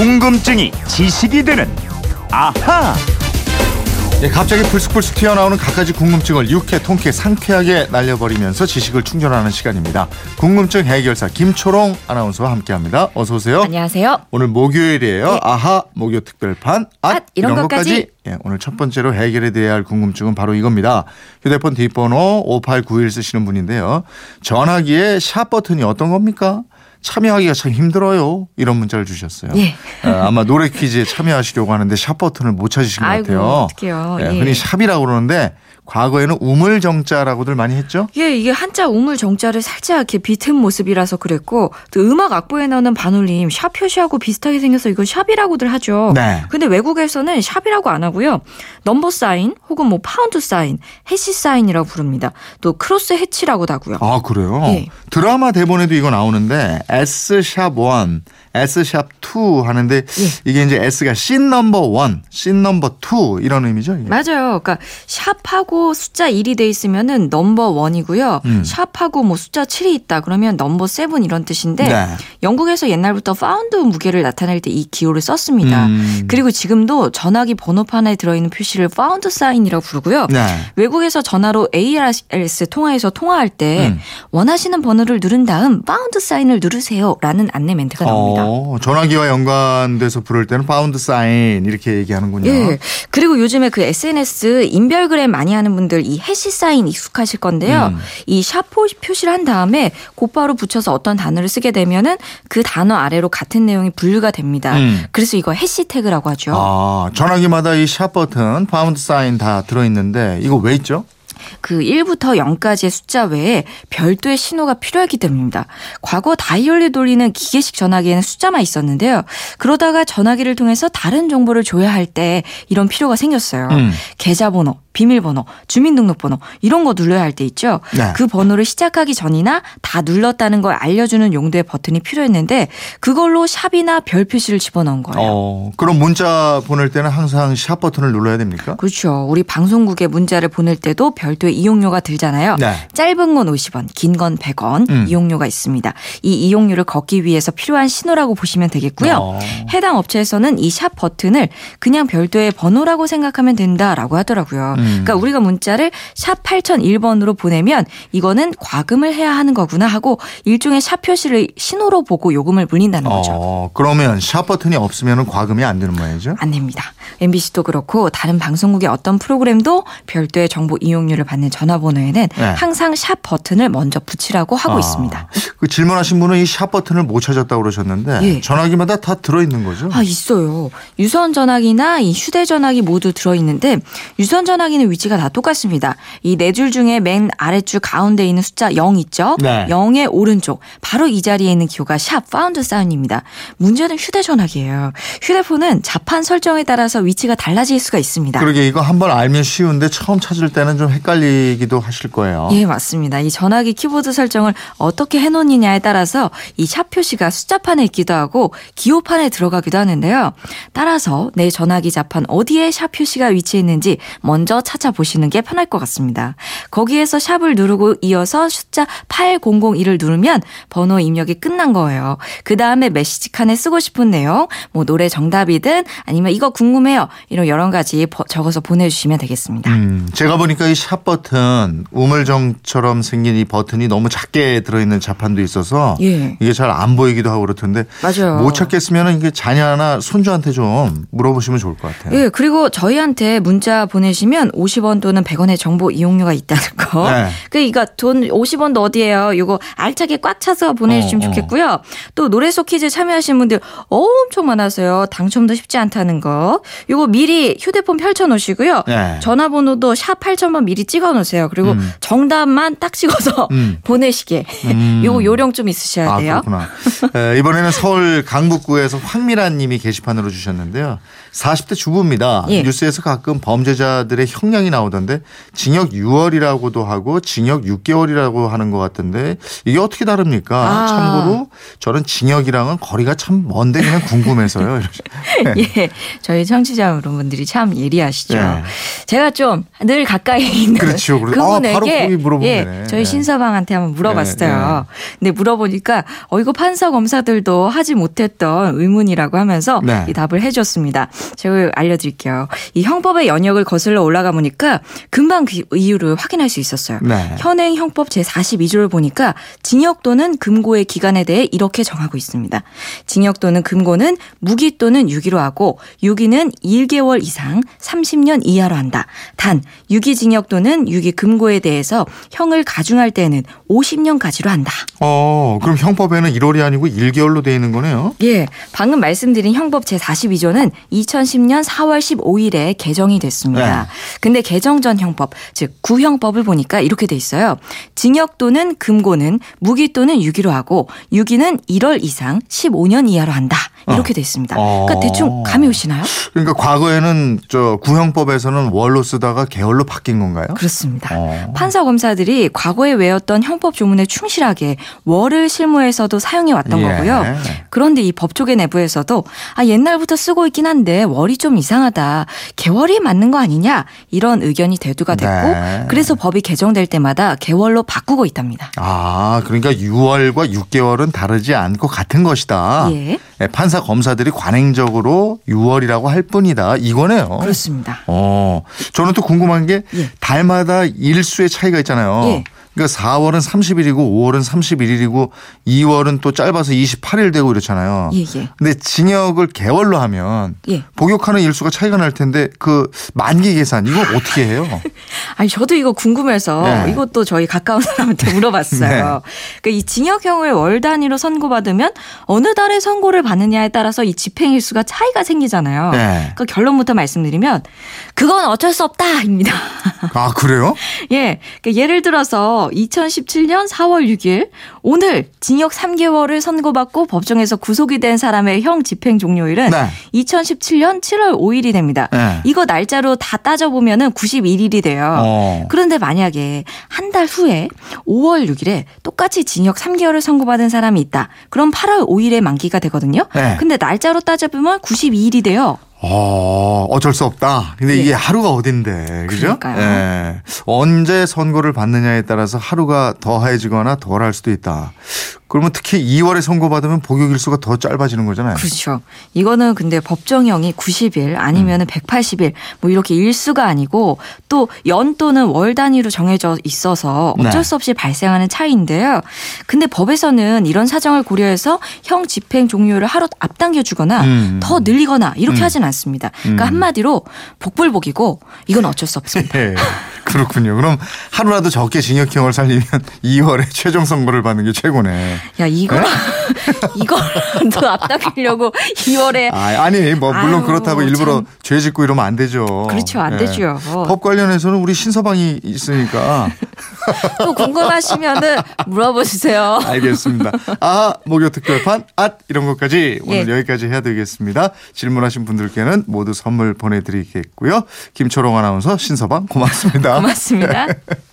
궁금증이 지식이 되는 아하. 예, 갑자기 불쑥불쑥 튀어나오는 갖가지 궁금증을 유쾌, 통쾌, 상쾌하게 날려버리면서 지식을 충전하는 시간입니다. 궁금증 해결사 김초롱 아나운서와 함께합니다. 어서 오세요. 안녕하세요. 오늘 목요일이에요. 네. 아하 목요 특별판 앗, 앗, 이런 것까지. 예, 오늘 첫 번째로 해결해 드려야 할 궁금증은 바로 이겁니다. 휴대폰 뒷번호 5891 쓰시는 분인데요. 전화기에 샵 버튼이 어떤 겁니까? 참여하기가 참 힘들어요. 이런 문자를 주셨어요. 예. 어, 아마 노래 퀴즈에 참여하시려고 하는데 샵 버튼을 못 찾으신 것 아이고, 같아요. 어떡해요. 예, 예. 흔히 샵이라고 그러는데 과거에는 우물정자라고들 많이 했죠. 예, 이게 한자 우물 정자를 살짝 이렇게 비튼 모습이라서 그랬고 또 음악 악보에 나오는 반올림 샵 표시하고 비슷하게 생겨서 이걸 샵이라고들 하죠. 네. 근데 외국에서는 샵이라고 안 하고요. number sign 혹은 뭐 pound sign, hash sign이라고 부릅니다. 또 cross hatch라고도 하고요. 아 그래요? 예. 드라마 대본에도 이거 나오는데 S샵 1, S샵 2 하는데 예. 이게 이제 S가 씬 넘버 1, 씬 넘버 2 이런 의미죠? 이게? 맞아요. 그러니까 샵하고 숫자 1이 돼 있으면은 넘버 1이고요. 음. 샵하고 뭐 숫자 7이 있다 그러면 넘버 7 이런 뜻인데 네. 영국에서 옛날부터 파운드 무게를 나타낼 때 이 기호를 썼습니다. 음. 그리고 지금도 전화기 번호판에 들어 있는 표시를 파운드 사인이라고 부르고요. 네. 외국에서 전화로 ARS 통화해서 통화할 때 음. 원하시는 번호를 누른 다음 pound sign을 누르세요라는 안내 멘트가 나옵니다. 어, 전화기와 연관돼서 부를 때는 pound sign 이렇게 얘기하는군요. 예. 그리고 요즘에 그 SNS 인별그램 많이 하는 분들 이 hash sign 익숙하실 건데요. 음. 이 샵 표시를 한 다음에 곧바로 붙여서 어떤 단어를 쓰게 되면은 그 단어 아래로 같은 내용이 분류가 됩니다. 음. 그래서 이거 해시태그라고 하죠. 아, 전화기마다 이 샵 버튼, pound sign 다 들어 있는데 이거 왜 있죠? 그 1부터 0까지의 숫자 외에 별도의 신호가 필요하기 때문입니다. 과거 다이얼 돌리는 기계식 전화기에는 숫자만 있었는데요. 그러다가 전화기를 통해서 다른 정보를 줘야 할 때 이런 필요가 생겼어요. 음. 계좌번호, 비밀번호, 주민등록번호 이런 거 눌러야 할 때 있죠. 네. 그 번호를 시작하기 전이나 다 눌렀다는 걸 알려주는 용도의 버튼이 필요했는데 그걸로 샵이나 별 표시를 집어넣은 거예요. 어, 그럼 문자 보낼 때는 항상 샵 버튼을 눌러야 됩니까? 그렇죠. 우리 방송국에 문자를 보낼 때도 별도의 이용료가 들잖아요. 네. 짧은 건 50원, 긴 건 100원 음. 이용료가 있습니다. 이 이용료를 걷기 위해서 필요한 신호라고 보시면 되겠고요. 어. 해당 업체에서는 이 샵 버튼을 그냥 별도의 번호라고 생각하면 된다라고 하더라고요. 음. 그러니까 우리가 문자를 샵 8001번으로 보내면 이거는 과금을 해야 하는 거구나 하고 일종의 샵 표시를 신호로 보고 요금을 물린다는 거죠. 어, 그러면 샵 버튼이 없으면 과금이 안 되는 모양이죠? 안 됩니다. MBC도 그렇고 다른 방송국의 어떤 프로그램도 별도의 정보 이용료를 받는 전화번호에는 네. 항상 샵 버튼을 먼저 붙이라고 하고 아, 있습니다. 그 질문하신 분은 이 샵 버튼을 못 찾았다고 그러셨는데 예. 전화기마다 다 들어있는 거죠? 아, 있어요. 유선 전화기나 이 휴대 전화기 모두 들어 있는데 유선 전화기 는 위치가 다 똑같습니다. 이 네 줄 중에 맨 아래줄 가운데 있는 숫자 0 있죠? 네. 0의 오른쪽 바로 이 자리에 있는 기호가 샵 pound sign입니다. 문제는 휴대 전화기예요. 휴대폰은 자판 설정에 따라서 위치가 달라질 수가 있습니다. 그러게 이거 한번 알면 쉬운데 처음 찾을 때는 좀 헷갈리기도 하실 거예요. 예, 맞습니다. 이 전화기 키보드 설정을 어떻게 해놓느냐에 따라서 이 샵 표시가 숫자판에 있기도 하고 기호판에 들어가기도 하는데요. 따라서 내 전화기 자판 어디에 샵 표시가 위치했는지 먼저 찾아보시는 게 편할 것 같습니다. 거기에서 샵을 누르고 이어서 숫자 8001을 누르면 번호 입력이 끝난 거예요. 그 다음에 메시지 칸에 쓰고 싶은 내용, 뭐 노래 정답이든 아니면 이거 궁금해요. 이런 여러 가지 버- 적어서 보내주시면 되겠습니다. 음, 제가 보니까 이 샵 버튼 우물정처럼 생긴 이 버튼이 너무 작게 들어있는 자판도 있어서 예. 이게 잘 안 보이기도 하고 그렇던데 맞아요. 못 찾겠으면 이게 자녀나 손주한테 좀 물어보시면 좋을 것 같아요. 예, 그리고 저희한테 문자 보내시면 50원 또는 100원의 정보 이용료가 있다는 거. 네. 그, 이거 돈 50원도 어디에요? 이거 알차게 꽉 차서 보내주시면 어, 어. 좋겠고요. 또 노래 속 퀴즈 참여하신 분들 엄청 많아서요. 당첨도 쉽지 않다는 거. 이거 미리 휴대폰 펼쳐놓으시고요. 네. 전화번호도 샵 8000번 미리 찍어 놓으세요. 그리고 음. 정답만 딱 찍어서 음. 보내시게. 음. 요거 요령 좀 있으셔야 아, 돼요. 그렇구나. 에, 이번에는 서울 강북구에서 황미란 님이 게시판으로 주셨는데요. 40대 주부입니다. 예. 뉴스에서 가끔 범죄자들의 형량이 나오던데 징역 6월이라고도 하고 징역 6개월이라고 하는 것 같던데 이게 어떻게 다릅니까? 아. 참고로 저는 징역이랑은 거리가 참 먼데 그냥 궁금해서요. 예, 저희 청취자 여러분들이 참 예리하시죠. 예. 제가 좀 늘 가까이 있는 그렇죠. 그래- 아, 그분에게 물어보면 예. 저희 예. 신서방한테 한번 물어봤어요. 근데 물어보니까 어 이거 판사 검사들도 하지 못했던 의문이라고 하면서 네. 이 답을 해줬습니다. 제가 알려드릴게요. 이 형법의 연역을 거슬러 올라가 보니까 금방 그 이유를 확인할 수 있었어요. 네. 현행 형법 제 42조를 보니까 징역 또는 금고의 기간에 대해 이렇게 정하고 있습니다. 징역 또는 금고는 무기 또는 유기로 하고 유기는 1개월 이상 30년 이하로 한다. 단 유기징역 또는 유기금고에 대해서 형을 가중할 때에는 50년까지로 한다. 어, 그럼 형법에는 1월이 아니고 1개월로 돼 있는 거네요. 예, 방금 말씀드린 형법 제42조는 2010년 4월 15일에 개정이 됐습니다. 네. 근데 개정 전 형법, 즉 구형법을 보니까 이렇게 돼 있어요. 징역 또는 금고는 무기 또는 유기로 하고 유기는 1월 이상 15년 이하로 한다. 이렇게 돼 있습니다. 그러니까 어. 대충 감이 오시나요? 그러니까 과거에는 저 구형법에서는 월로 쓰다가 개월로 바뀐 건가요? 그렇습니다. 어. 판사 검사들이 과거에 외웠던 형법 조문에 충실하게 월을 실무에서도 사용해 왔던 예. 거고요. 그런데 이 법조계 내부에서도 아 옛날부터 쓰고 있긴 한데 월이 좀 이상하다. 개월이 맞는 거 아니냐? 이런 의견이 대두가 됐고 네. 그래서 법이 개정될 때마다 개월로 바꾸고 있답니다. 아, 그러니까 6월과 6개월은 다르지 않고 같은 것이다. 예. 네, 판사 검사들이 관행적으로 6월이라고 할 뿐이다. 이거네요. 그렇습니다. 어, 저는 또 궁금한 게 예. 달마다 일수의 차이가 있잖아요. 예. 그러니까 4월은 30일이고 5월은 31일이고 2월은 또 짧아서 28일 되고 이렇잖아요. 예, 예. 근데 징역을 개월로 하면 예. 복역하는 일수가 차이가 날 텐데 그 만기 계산 이거 어떻게 해요? 아니 저도 이거 궁금해서 네. 이것도 저희 가까운 사람한테 물어봤어요. 네. 그러니까 이 징역형을 월 단위로 선고받으면 어느 달에 선고를 받느냐에 따라서 이 집행일수가 차이가 생기잖아요. 네. 그 결론부터 말씀드리면 그건 어쩔 수 없다입니다. 아 그래요? 예, 그러니까 예를 들어서 2017년 4월 6일 오늘 징역 3개월을 선고받고 법정에서 구속이 된 사람의 형 집행 종료일은 네. 2017년 7월 5일이 됩니다. 네. 이거 날짜로 다 따져보면은 91일이 돼요. 어. 그런데 만약에 한 달 후에 5월 6일에 똑같이 징역 3개월을 선고받은 사람이 있다. 그럼 8월 5일에 만기가 되거든요. 네. 근데 날짜로 따져보면 92일이 돼요. 어, 어쩔 수 없다. 근데 예. 이게 하루가 어딘데, 그죠? 그러니까요. 예. 언제 선고를 받느냐에 따라서 하루가 더해지거나 덜할 수도 있다. 그러면 특히 2월에 선고받으면 복역일수가 더 짧아지는 거잖아요. 그렇죠. 이거는 근데 법정형이 90일 아니면 은 180일 뭐 이렇게 일수가 아니고 또 연 또는 월 단위로 정해져 있어서 어쩔 네. 수 없이 발생하는 차이인데요. 근데 법에서는 이런 사정을 고려해서 형 집행 종료를 하루 앞당겨 주거나 음. 더 늘리거나 이렇게 음. 하진 않습니다. 그러니까 음. 한마디로 복불복이고 이건 어쩔 수 없습니다. 예. 그렇군요. 그럼 하루라도 적게 징역형을 살리면 2월에 최종 선고를 받는 게 최고네. 야 이거 이거도 앞당기려고 2월에 아, 아니, 뭐, 물론 아유, 그렇다고 일부러 참. 죄 짓고 이러면 안 되죠. 그렇죠. 안 예. 되죠. 법 관련해서는 우리 신서방이 있으니까. 또 궁금하시면은 물어봐 주세요. 알겠습니다. 아, 목요 특별판, 앗, 이런 것까지 오늘 예. 여기까지 해야 되겠습니다. 질문하신 분들께는 모두 선물 보내드리겠고요. 김초롱 아나운서, 신서방, 고맙습니다. 고맙습니다.